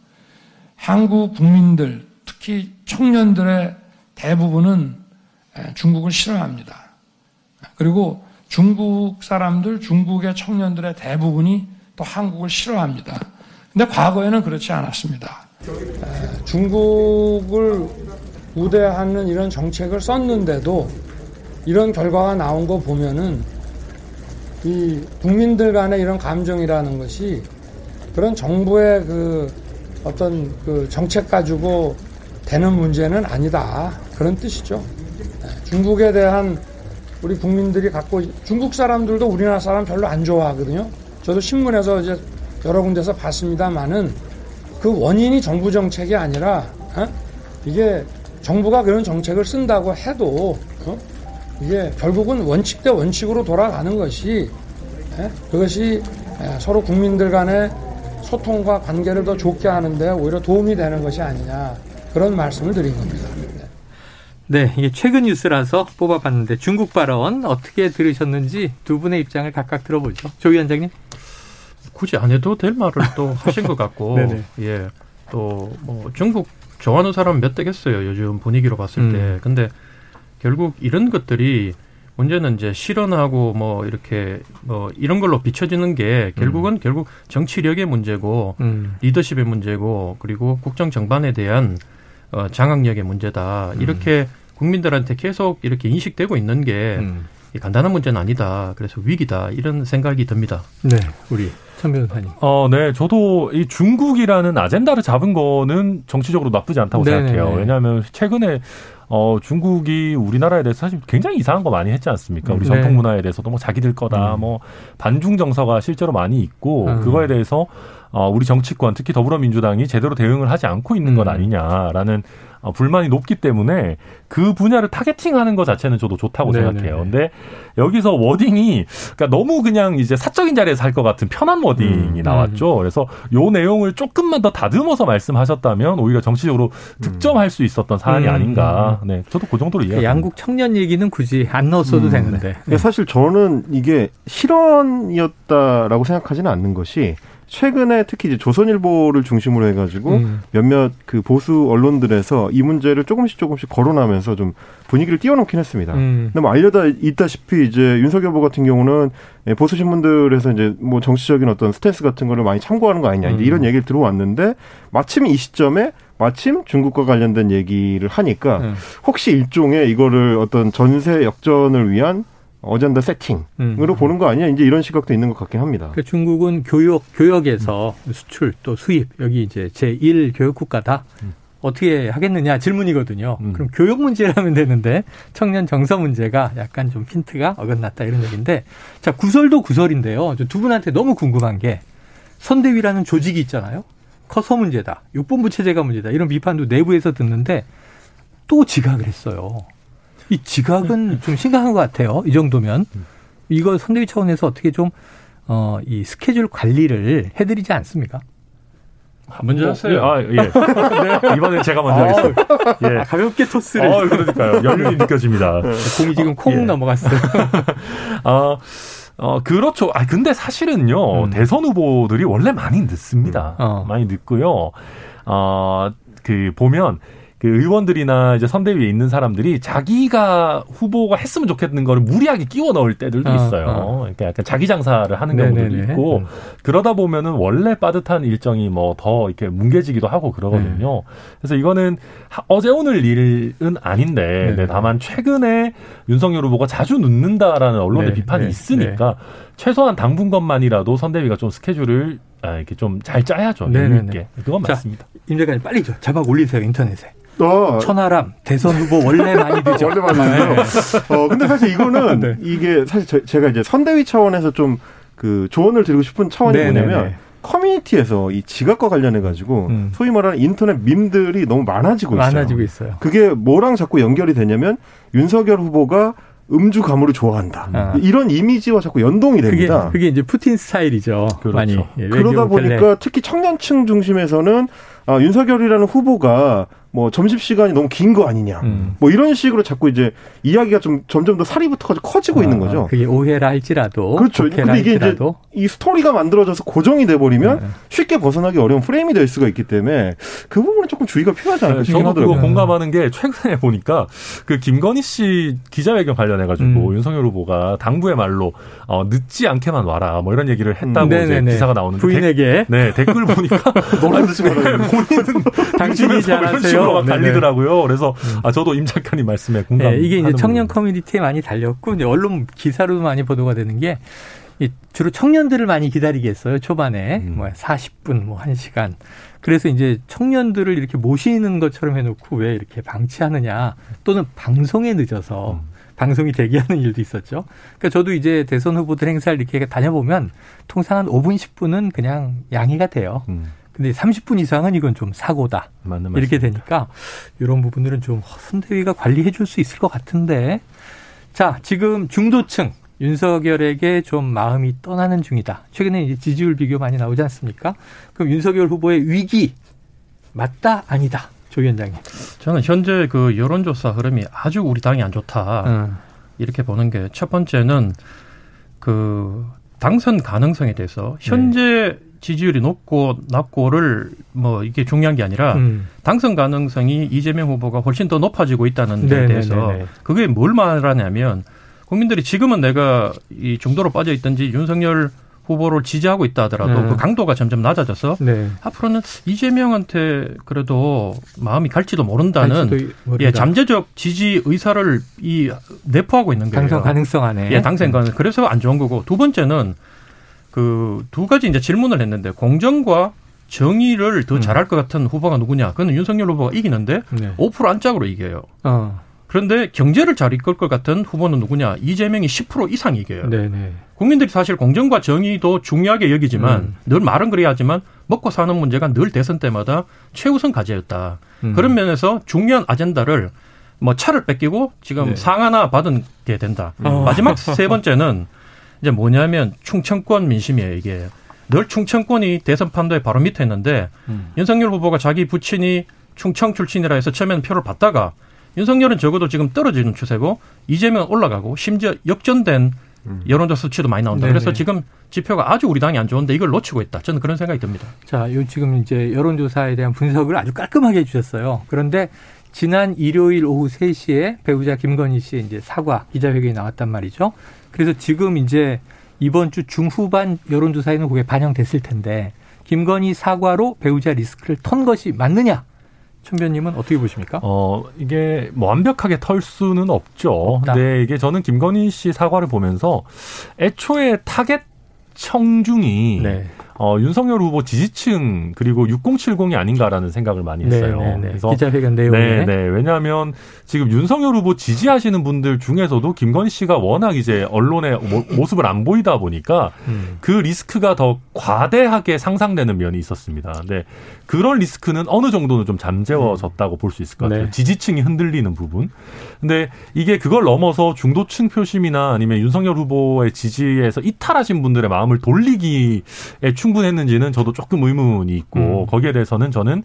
한국 국민들 특히 청년들의 대부분은 중국을 싫어합니다. 그리고 중국 사람들, 중국의 청년들의 대부분이 또 한국을 싫어합니다. 근데 과거에는 그렇지 않았습니다. 중국을 우대하는 이런 정책을 썼는데도 이런 결과가 나온 거 보면은 이 국민들 간의 이런 감정이라는 것이 그런 정부의 그 어떤 그 정책 가지고 되는 문제는 아니다. 그런 뜻이죠. 중국에 대한 우리 국민들이 갖고 중국 사람들도 우리나라 사람 별로 안 좋아하거든요. 저도 신문에서 이제 여러 군데서 봤습니다만은 그 원인이 정부 정책이 아니라 어? 이게 정부가 그런 정책을 쓴다고 해도 어? 이게 결국은 원칙 대 원칙으로 돌아가는 것이 에? 그것이 에, 서로 국민들 간의 소통과 관계를 더 좋게 하는데 오히려 도움이 되는 것이 아니냐 그런 말씀을 드린 겁니다. 네, 이게 최근 뉴스라서 뽑아봤는데 중국 발언 어떻게 들으셨는지 두 분의 입장을 각각 들어보죠. 조 위원장님. 굳이 안 해도 될 말을 또 하신 것 같고, 예, 또 뭐 중국 좋아하는 사람 몇 되겠어요. 요즘 분위기로 봤을 음. 때. 근데 결국 이런 것들이 문제는 이제 실현하고 뭐 이렇게 뭐 이런 걸로 비춰지는 게 결국은 음. 결국 정치력의 문제고 음. 리더십의 문제고 그리고 국정 정반에 대한 어, 장악력의 문제다. 음. 이렇게 국민들한테 계속 이렇게 인식되고 있는 게 음. 간단한 문제는 아니다. 그래서 위기다. 이런 생각이 듭니다. 네, 우리 천 변호사님. 어, 네. 저도 이 중국이라는 아젠다를 잡은 거는 정치적으로 나쁘지 않다고 네네네. 생각해요. 왜냐하면 최근에 어, 중국이 우리나라에 대해서 사실 굉장히 이상한 거 많이 했지 않습니까? 우리 네. 전통 문화에 대해서도 뭐 자기들 거다, 음. 뭐 반중 정서가 실제로 많이 있고 음. 그거에 대해서 어, 우리 정치권 특히 더불어민주당이 제대로 대응을 하지 않고 있는 것 음. 아니냐라는 어, 불만이 높기 때문에 그 분야를 targeting하는 것 자체는 저도 좋다고 네네. 생각해요. 근데 여기서 wording이 그러니까 너무 그냥 이제 사적인 자리에서 할 것 같은 편한 wording이 음. 나왔죠. 음. 그래서 요 내용을 조금만 더 다듬어서 말씀하셨다면 오히려 정치적으로 음. 득점할 수 있었던 사안이 음. 아닌가. 네, 저도 그 정도로 이해합니다. 양국 청년 얘기는 굳이 안 넣었어도 음. 되는데. 네. 사실 저는 이게 실언이었다라고 생각하지는 않는 것이 최근에 특히 이제 조선일보를 중심으로 해가지고 음. 몇몇 그 보수 언론들에서 이 문제를 조금씩 조금씩 거론하면서 좀 분위기를 띄워놓긴 했습니다. 음. 근데 뭐 알려다 있다시피 이제 윤석열 후보 같은 경우는 예, 보수 신문들에서 이제 뭐 정치적인 어떤 스탠스 같은 거를 많이 참고하는 거 아니냐 음. 이런 얘기를 들어왔는데 마침 이 시점에 마침 중국과 관련된 얘기를 하니까 음. 혹시 일종의 이거를 어떤 전세 역전을 위한 어젠다 세팅으로 음. 보는 거 아니냐 이제 이런 시각도 있는 것 같긴 합니다. 그 중국은 교육 교역에서 음. 수출 또 수입 여기 이제 제1 교육 국가다. 음. 어떻게 하겠느냐 질문이거든요. 음. 그럼 교육 문제라면 되는데 청년 정서 문제가 약간 좀 힌트가 어긋났다 이런 얘기인데 자 구설도 구설인데요. 두 분한테 너무 궁금한 게 선대위라는 조직이 있잖아요. 커서 문제다. 육본부 체제가 문제다. 이런 비판도 내부에서 듣는데 또 지각을 했어요. 이 지각은 좀 심각한 것 같아요. 이 정도면. 이거 선대위 차원에서 어떻게 좀, 어, 이 스케줄 관리를 해드리지 않습니까? 먼저 뭐, 하세요. 아, 예. 네. 이번엔 제가 먼저 하겠습니다. 예. 가볍게 토스를. 어, 그러니까요. 연륜이 느껴집니다. 공이 지금 콩 예. 넘어갔어요. 아, 어, 그렇죠. 아, 근데 사실은요, 음. 대선 후보들이 원래 많이 늦습니다. 어. 많이 늦고요. 어, 그, 보면, 그 의원들이나 이제 선대위에 있는 사람들이 자기가 후보가 했으면 좋겠는 거를 무리하게 끼워 넣을 때들도 어, 있어요. 어. 그러니까 약간 자기 장사를 하는 경우들도 네네네. 있고, 음. 그러다 보면은 원래 빠듯한 일정이 뭐 더 이렇게 뭉개지기도 하고 그러거든요. 네. 그래서 이거는 하- 어제 오늘 일은 아닌데, 네네. 네, 다만 최근에 윤석열 후보가 자주 늦는다라는 언론의 네, 비판이 네, 있으니까 최소한 당분간만이라도 선대위가 좀 스케줄을 아, 이렇게 좀 잘 짜야죠. 네네네. 그건 자, 맞습니다. 임 작가님 빨리 저 잡아 올리세요 인터넷에. 어, 천하람 대선 후보 원래 많이 늦죠. 원래 맞는데요. 어, 근데 사실 이거는 네. 이게 사실 저- 제가 이제 선대위 차원에서 좀 그 조언을 드리고 싶은 차원이 네네네. 뭐냐면 커뮤니티에서 이 지각과 관련해 가지고 음. 소위 말하는 인터넷 밈들이 너무 많아지고 있어요. 많아지고 있어요. 그게 뭐랑 자꾸 연결이 되냐면 윤석열 후보가 음주 가무를 좋아한다. 아. 이런 이미지와 자꾸 연동이 그게 됩니다. 그게 이제 푸틴 스타일이죠. 그렇죠. 많이 예, 그러다. 보니까 특히 청년층 중심에서는 아, 윤석열이라는 후보가 뭐 점심 시간이 너무 긴 거 아니냐. 음. 뭐 이런 식으로 자꾸 이제 이야기가 좀 점점 더 사리 붙어가지고 커지고 있는 아, 거죠. 그게 오해라 할지라도 그렇죠. 근데 이게 이제 할지라도 이 스토리가 만들어져서 고정이 돼 버리면 네. 쉽게 벗어나기 어려운 프레임이 될 수가 있기 때문에 그 부분은 조금 주의가 필요하지 않을까 싶긴 그거 하더라고요. 공감하는 게 최근에 보니까 그 김건희 씨 기자회견 관련해 가지고 음. 윤석열 후보가 당부의 말로 어, 늦지 않게만 와라 뭐 이런 얘기를 했다고 음. 이제. 기사가 나오는데 부인에게 댓, 네 댓글 보니까 늦지 말아요. 본인은 당신이 요즘에서 이런 잘하세요. 식으로 막. 달리더라고요. 그래서 아 저도 임 작가님 말씀에 공감. 네, 이게 이제 청년 커뮤니티에 많이 달렸고 언론 기사로도 많이 보도가 되는 게이 주로 청년들을 많이 기다리게 했어요 초반에 음. 뭐 40분 뭐 1시간 그래서 이제 청년들을 이렇게 모시는 것처럼 해놓고 왜 이렇게 방치하느냐 또는 방송에 늦어서 음. 방송이 대기하는 일도 있었죠. 그러니까 저도 이제 대선 후보들 행사를 이렇게 다녀보면 통상 한 5분 10분은 그냥 양해가 돼요. 음, 근데 30분 이상은 이건 좀 사고다. 맞는. 이렇게 되니까 이런 부분들은 좀 선대위가 관리해 줄 수 있을 것 같은데. 자, 지금 중도층 윤석열에게 좀 마음이 떠나는 중이다. 최근에 이제 지지율 비교 많이 나오지 않습니까? 그럼 윤석열 후보의 위기 맞다 아니다. 조 위원장님. 저는 현재 그 여론조사 흐름이 아주 우리 당이 안 좋다. 음. 이렇게 보는 게 첫 번째는 그 당선 가능성에 대해서 현재 지지율이 높고 낮고를 뭐 이게 중요한 게 아니라 음. 당선 가능성이 이재명 후보가 훨씬 더 높아지고 있다는 데. 대해서 그게 뭘 말하냐면 국민들이 지금은 내가 이 중도로 빠져 있든지 윤석열 후보를 지지하고 있다 하더라도 네. 그 강도가 점점 낮아져서 네. 앞으로는 이재명한테 그래도 마음이 갈지도 모른다는 갈지도. 예, 잠재적 지지 의사를 이 내포하고 있는 거예요. 당선 가능성 안에. 예, 당선 가능. 그래서 안 좋은 거고 두 번째는 그 두 가지 이제 질문을 했는데 공정과 정의를 더 음. 잘할 것 같은 후보가 누구냐? 그는 윤석열 후보가 이기는데 네. 5% 안짝으로 이겨요. 어. 그런데 경제를 잘 이끌 것 같은 후보는 누구냐? 이재명이 10% 이상 이겨요. 네네. 국민들이 사실 공정과 정의도 중요하게 여기지만 음. 늘 말은 그래야 하지만 먹고 사는 문제가 늘 대선 때마다 최우선 과제였다. 음. 그런 면에서 중요한 아젠다를 뭐 차를 뺏기고 지금 네. 상 하나 받은 게 된다. 어. 마지막 세 번째는 이제 뭐냐면 충청권 민심이에요, 이게. 늘 충청권이 대선 판도의 바로 밑에 있는데 음. 윤석열 후보가 자기 부친이 충청 출신이라 해서 처음에는 표를 받다가 윤석열은 적어도 지금 떨어지는 추세고 이재명은 올라가고 심지어 역전된 여론조사 수치도 많이 나온다. 네네. 그래서 지금 지표가 아주 우리 당이 안 좋은데 이걸 놓치고 있다. 저는 그런 생각이 듭니다. 자, 요 지금 이제 여론조사에 대한 분석을 아주 깔끔하게 해주셨어요. 그런데 지난 일요일 오후 3시에 배우자 김건희 씨의 이제 사과 기자회견이 나왔단 말이죠. 그래서 지금 이제 이번 주 중후반 여론조사에는 그게 반영됐을 텐데 김건희 사과로 배우자 리스크를 턴 것이 맞느냐? 천변님은 어떻게 보십니까? 어, 이게 뭐 완벽하게 털 수는 없죠. 없다. 근데 이게 저는 김건희 씨 사과를 보면서 애초에 타겟 청중이 네. 어, 윤석열 후보 지지층 그리고 6070이 아닌가라는 생각을 많이 했어요. 네, 네, 네. 그래서 기자회견 내용에 네, 네. 왜냐하면 지금 윤석열 후보 지지하시는 분들 중에서도 김건희 씨가 워낙 이제 언론의 모, 모습을 안 보이다 보니까 음. 그 리스크가 더 과대하게 상상되는 면이 있었습니다. 근데 그런 리스크는 어느 정도는 좀 잠재워졌다고 볼 수 있을 것 같아요. 네. 지지층이 흔들리는 부분. 근데 이게 그걸 넘어서 중도층 표심이나 아니면 윤석열 후보의 지지에서 이탈하신 분들의 마음을 돌리기에 충 충분했는지는 저도 조금 의문이 있고 음. 거기에 대해서는 저는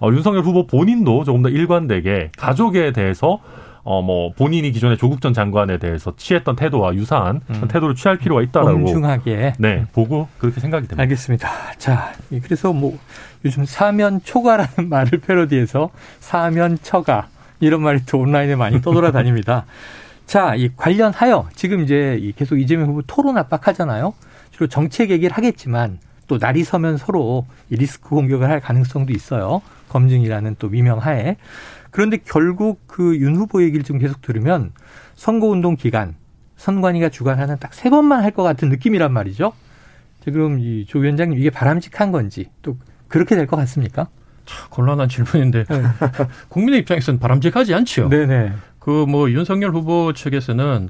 어, 윤석열 후보 본인도 조금 더 일관되게 가족에 대해서 어, 뭐, 본인이 기존에 조국 전 장관에 대해서 취했던 태도와 유사한 음. 태도를 취할 필요가 있다라고. 엄중하게. 네, 보고 그렇게 생각이 됩니다. 알겠습니다. 자, 그래서 뭐, 요즘 사면 초과라는 말을 패러디해서 사면 처가 이런 말이 또 온라인에 많이 떠돌아다닙니다. 자, 이 관련하여 지금 이제 계속 이재명 후보 토론 압박하잖아요. 주로 정책 얘기를 하겠지만 또 날이 서면 서로 리스크 공격을 할 가능성도 있어요. 검증이라는 또 미명하에. 그런데 결국 그 윤 후보 얘기를 좀 계속 들으면 선거운동 기간 선관위가 주관하는 딱 세 번만 할 것 같은 느낌이란 말이죠. 그럼 이조 위원장님 이게 바람직한 건지 또 그렇게 될 것 같습니까? 참 곤란한 질문인데 네. 국민의 입장에서는 바람직하지 않지요. 네네. 그 뭐 윤석열 후보 측에서는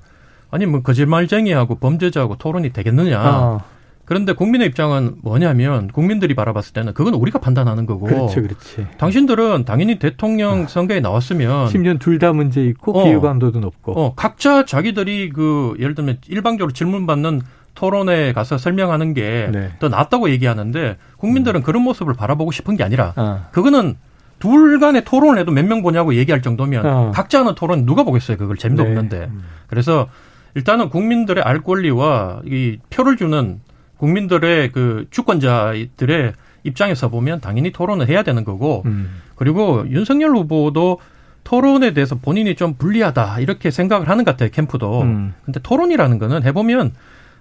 아니 뭐 거짓말쟁이하고 범죄자하고 토론이 되겠느냐. 어. 그런데 국민의 입장은 뭐냐면 국민들이 바라봤을 때는 그건 우리가 판단하는 거고. 그렇죠, 그렇지. 당신들은 당연히 대통령 아. 선거에 나왔으면 심지어 둘다 문제 있고 어, 비유감도도 높고. 어, 각자 자기들이 그 예를 들면 일방적으로 질문 받는 토론에 가서 설명하는 게더 네. 낫다고 얘기하는데 국민들은 음. 그런 모습을 바라보고 싶은 게 아니라 어. 그거는 둘 간의 토론을 해도 몇 명 보냐고 얘기할 정도면 어. 각자 하는 토론 누가 보겠어요 그걸 재미도 네. 없는데 음. 그래서 일단은 국민들의 알 권리와 이 표를 주는 국민들의 그 주권자들의 입장에서 보면 당연히 토론을 해야 되는 거고 음. 그리고 윤석열 후보도 토론에 대해서 본인이 좀 불리하다 이렇게 생각을 하는 것 같아요 캠프도. 음. 근데 토론이라는 거는 해보면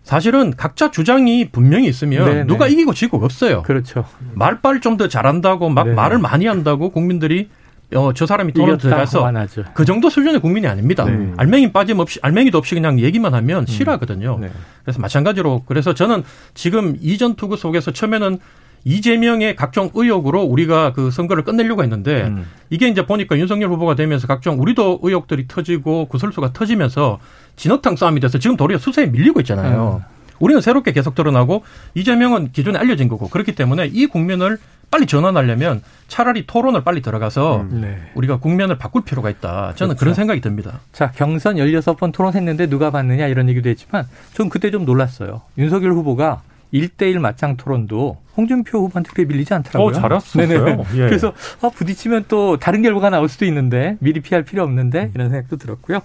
사실은 각자 주장이 분명히 있으면 네네. 누가 네. 이기고 지고 없어요. 그렇죠. 말빨 좀 더 잘한다고 막 네네. 말을 많이 한다고 국민들이 어, 저 사람이 토론 들어가서 그 정도 수준의 국민이 아닙니다. 네. 알맹이 빠짐없이 알맹이도 없이 그냥 얘기만 하면 음. 싫어하거든요. 네. 그래서 마찬가지로 그래서 저는 지금 이전 투구 속에서 처음에는 이재명의 각종 의혹으로 우리가 그 선거를 끝내려고 했는데 음. 이게 이제 보니까 윤석열 후보가 되면서 각종 우리도 의혹들이 터지고 구설수가 터지면서 진흙탕 싸움이 돼서 지금 도리어 수세에 밀리고 있잖아요. 음. 우리는 새롭게 계속 드러나고 이재명은 기존에 알려진 거고 그렇기 때문에 이 국면을 빨리 전환하려면 차라리 토론을 빨리 들어가서 음, 네. 우리가 국면을 바꿀 필요가 있다. 저는 그렇죠. 그런 생각이 듭니다. 자, 경선 16번 토론했는데 누가 봤느냐 이런 얘기도 했지만 전 그때 좀 놀랐어요. 윤석열 후보가 1대1 맞짱 토론도 홍준표 후보한테 그렇게 밀리지 않더라고요. 어, 잘했어요. 예. 그래서 아, 부딪히면 또 다른 결과가 나올 수도 있는데 미리 피할 필요 없는데 이런 생각도 들었고요.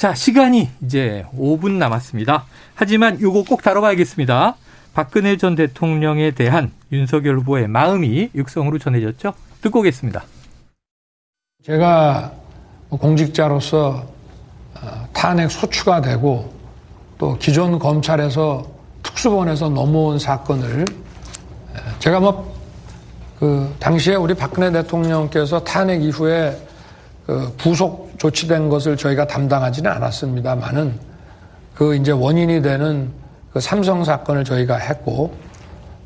자, 시간이 이제 5분 남았습니다. 하지만 요거 꼭 다뤄봐야겠습니다. 박근혜 전 대통령에 대한 윤석열 후보의 마음이 육성으로 전해졌죠. 듣고 오겠습니다. 제가 공직자로서 어, 탄핵 소추가 되고 또 기존 검찰에서 특수본에서 넘어온 사건을 제가 뭐 그 당시에 우리 박근혜 대통령께서 탄핵 이후에 그 부속 조치된 것을 저희가 담당하지는 않았습니다만은 그 이제 원인이 되는 그 삼성 사건을 저희가 했고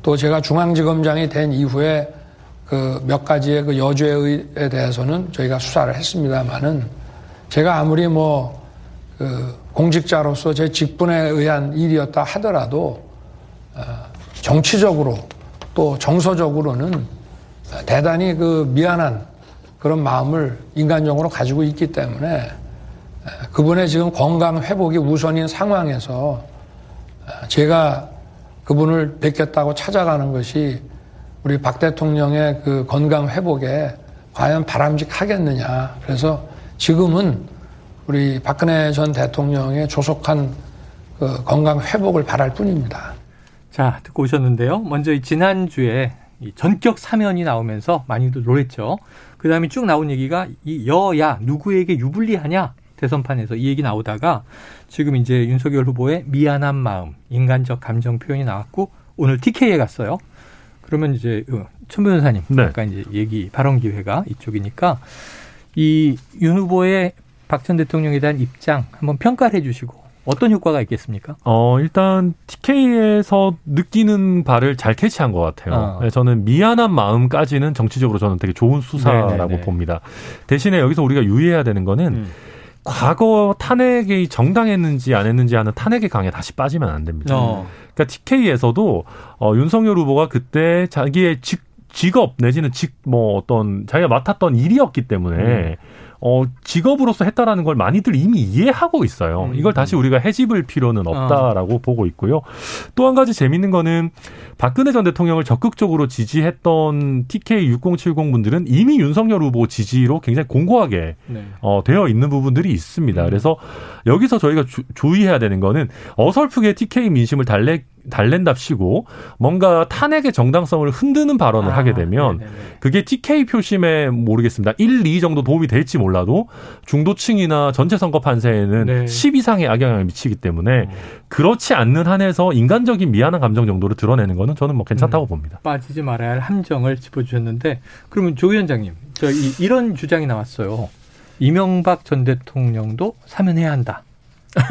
또 제가 중앙지검장이 된 이후에 그 몇 가지의 그 여죄에 대해서는 저희가 수사를 했습니다만은 제가 아무리 뭐 그 공직자로서 제 직분에 의한 일이었다 하더라도 어, 정치적으로 또 정서적으로는 대단히 그 미안한 그런 마음을 인간적으로 가지고 있기 때문에 그분의 지금 건강 회복이 우선인 상황에서 제가 그분을 뵙겠다고 찾아가는 것이 우리 박 대통령의 그 건강 회복에 과연 바람직하겠느냐. 그래서 지금은 우리 박근혜 전 대통령의 조속한 그 건강 회복을 바랄 뿐입니다. 자, 듣고 오셨는데요. 먼저 이 지난주에 이 전격 사면이 나오면서 많이들 놀랬죠. 그 다음에 쭉 나온 얘기가 이 여야 누구에게 유불리하냐 대선판에서 이 얘기 나오다가 지금 이제 윤석열 후보의 미안한 마음, 인간적 감정 표현이 나왔고 오늘 TK에 갔어요. 그러면 이제 어, 천 변호사님 네. 아까 이제 얘기 발언 기회가 이쪽이니까 이 윤 후보의 박 전 대통령에 대한 입장 한번 평가를 해주시고 어떤 효과가 있겠습니까? 어, 일단 TK에서 느끼는 바를 잘 캐치한 것 같아요. 어. 저는 미안한 마음까지는 정치적으로 저는 되게 좋은 수사라고 네네네. 봅니다. 대신에 여기서 우리가 유의해야 되는 거는 음. 과거 탄핵이 정당했는지 안 했는지 하는 탄핵의 강에 다시 빠지면 안 됩니다. 어. 그러니까 TK에서도 어, 윤석열 후보가 그때 자기의 직, 직업 내지는 직 뭐 어떤 자기가 맡았던 일이었기 때문에 음. 어, 직업으로서 했다라는 걸 많이들 이미 이해하고 있어요. 음. 이걸 다시 우리가 해집을 필요는 없다라고 보고 있고요. 또 한 가지 재밌는 거는 박근혜 전 대통령을 적극적으로 지지했던 TK 6070 분들은 이미 윤석열 후보 지지로 굉장히 공고하게 네. 어, 되어 있는 부분들이 있습니다. 음. 그래서 여기서 저희가 주, 주의해야 되는 거는 어설프게 TK 민심을 달래 달랜답시고 뭔가 탄핵의 정당성을 흔드는 발언을 아, 하게 되면 네네네. 그게 TK 표심에 모르겠습니다. 1, 2 정도 도움이 될지 몰라도 중도층이나 전체 선거 판세에는 네. 10 이상의 악영향을 미치기 때문에 어. 그렇지 않는 한에서 인간적인 미안한 감정 정도를 드러내는 거는 저는 뭐 괜찮다고 음. 봅니다. 빠지지 말아야 할 함정을 짚어주셨는데 그러면 조 위원장님 저 이, 이런 주장이 나왔어요. 이명박 전 대통령도 사면해야 한다.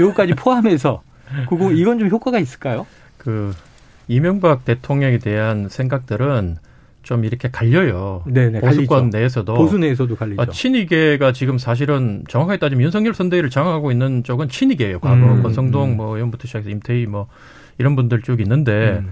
요거까지 포함해서 그거 이건 좀 효과가 있을까요? 그 이명박 대통령에 대한 생각들은 좀 이렇게 갈려요. 네네, 보수권 갈리죠. 내에서도 보수 내에서도 갈리죠. 아, 친이계가 지금 사실은 정확하게 따지면 윤석열 선대위를 장악하고 있는 쪽은 친이계예요. 과거 음, 권성동 음. 뭐 이런부터 시작해서 임태희 뭐 이런 분들 쭉 있는데 음.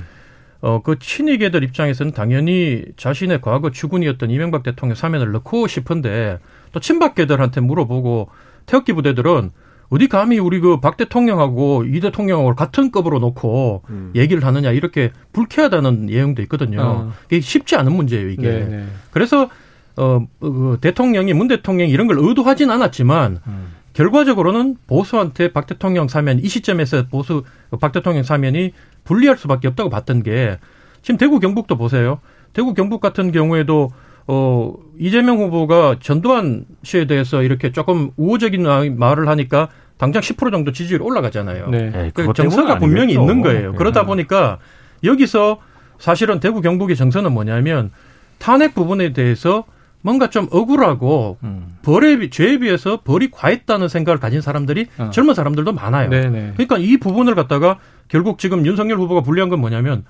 어, 그 친이계들 입장에서는 당연히 자신의 과거 주군이었던 이명박 대통령 사면을 넣고 싶은데 또 친박계들한테 물어보고 태극기 부대들은 어디 감히 우리 그 박 대통령하고 이 대통령하고 같은 급으로 놓고 음. 얘기를 하느냐 이렇게 불쾌하다는 내용도 있거든요. 어. 이게 쉽지 않은 문제예요, 이게. 네네. 그래서 어, 그 대통령이 문 대통령이 이런 걸 의도하진 않았지만 음. 결과적으로는 보수한테 박 대통령 사면 이 시점에서 보수 박 대통령 사면이 불리할 수밖에 없다고 봤던 게 지금 대구 경북도 보세요. 대구 경북 같은 경우에도 어 이재명 후보가 전두환 씨에 대해서 이렇게 조금 우호적인 말을 하니까 당장 10% 정도 지지율 올라가잖아요. 네. 에이, 그 정서가 분명히 아니겠죠. 있는 거예요. 네. 그러다 보니까 여기서 사실은 대구 경북의 정서는 뭐냐면 탄핵 부분에 대해서 뭔가 좀 억울하고 음. 벌에 비- 죄에 비해서 벌이 과했다는 생각을 가진 사람들이 어. 젊은 사람들도 많아요. 네네. 그러니까 이 부분을 갖다가 결국 지금 윤석열 후보가 불리한 건 뭐냐면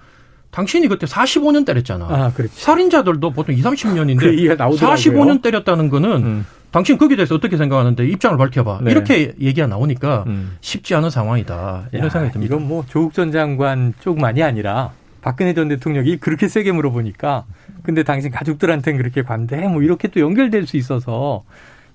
당신이 그때 45년 때렸잖아. 아, 그렇지. 살인자들도 보통 2, 30년인데 그 이해 나오더라고요. 45년 때렸다는 거는 음. 당신 거기에 대해서 어떻게 생각하는데 입장을 밝혀봐. 네. 이렇게 얘기가 나오니까 음. 쉽지 않은 상황이다. 이런 야, 생각이 듭니다. 이건 뭐 조국 전 장관 쪽만이 아니라 박근혜 전 대통령이 그렇게 세게 물어보니까 근데 당신 가족들한테는 그렇게 관대해 뭐 이렇게 또 연결될 수 있어서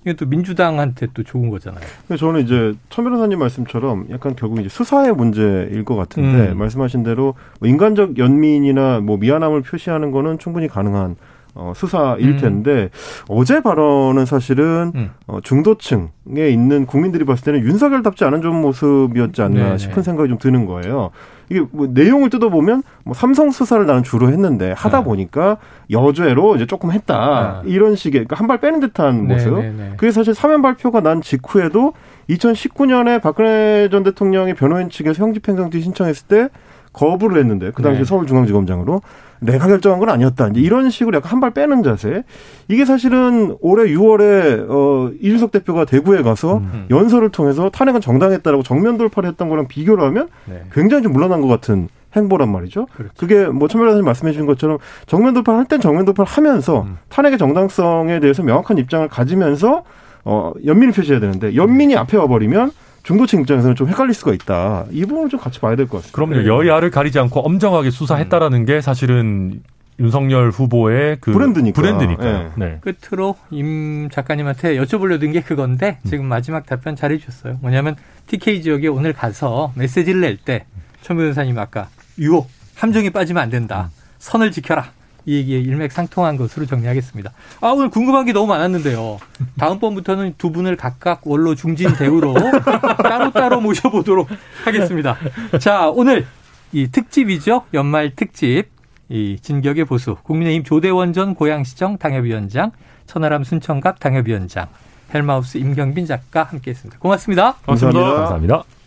이건 또 민주당한테 또 좋은 거잖아요. 저는 이제 천 변호사님 말씀처럼 약간 결국 이제 수사의 문제일 것 같은데 음. 말씀하신 대로 뭐 인간적 연민이나 뭐 미안함을 표시하는 거는 충분히 가능한 어, 수사일 음. 텐데 어제 발언은 사실은 음. 어, 중도층에 있는 국민들이 봤을 때는 윤석열답지 않은 좀 모습이었지 않나 네네. 싶은 생각이 좀 드는 거예요. 이게 뭐 내용을 뜯어보면 뭐 삼성 수사를 나는 주로 했는데 하다 네. 보니까 여죄로 이제 조금 했다 네. 이런 식의 그러니까 한 발 빼는 듯한 모습. 네네네. 그게 사실 사면 발표가 난 직후에도 2019년에 박근혜 전 대통령이 변호인 측에서 형집행정지 신청했을 때 거부를 했는데 그 당시 네. 서울중앙지검장으로 내가 결정한 건 아니었다. 이제 이런 식으로 약간 한 발 빼는 자세. 이게 사실은 올해 6월에 어 이준석 대표가 대구에 가서 음. 연설을 통해서 탄핵은 정당했다라고 정면 돌파를 했던 거랑 비교를 하면 네. 굉장히 좀 물러난 것 같은 행보란 말이죠. 그렇죠. 그게 뭐 천별사님 말씀해 주신 것처럼 정면 돌파를 할 땐 정면 돌파를 하면서 음. 탄핵의 정당성에 대해서 명확한 입장을 가지면서 어 연민을 표시해야 되는데 연민이 앞에 와 버리면 중도층 입장에서는 좀 헷갈릴 수가 있다. 이 부분을 좀 같이 봐야 될 것 같습니다. 그럼요. 네. 여야를 가리지 않고 엄정하게 수사했다라는 게 사실은 윤석열 후보의 그 브랜드니까. 브랜드니까요. 네. 끝으로 임 작가님한테 여쭤보려던 게 그건데 지금 마지막 답변 잘해 주셨어요. 뭐냐면 TK 지역에 오늘 가서 메시지를 낼때천 변호사님 아까 유혹 함정에 빠지면 안 된다. 선을 지켜라. 이 얘기에 일맥상통한 것으로 정리하겠습니다. 아 오늘 궁금한 게 너무 많았는데요. 다음번부터는 두 분을 각각 원로 중진 대우로 따로따로 모셔보도록 하겠습니다. 자 오늘 이 특집이죠. 연말 특집. 이 진격의 보수 국민의힘 조대원 전 고양시청 당협위원장 천하람 순천갑 당협위원장 헬마우스 임경빈 작가 함께했습니다. 고맙습니다. 고맙습니다. 감사합니다. 감사합니다.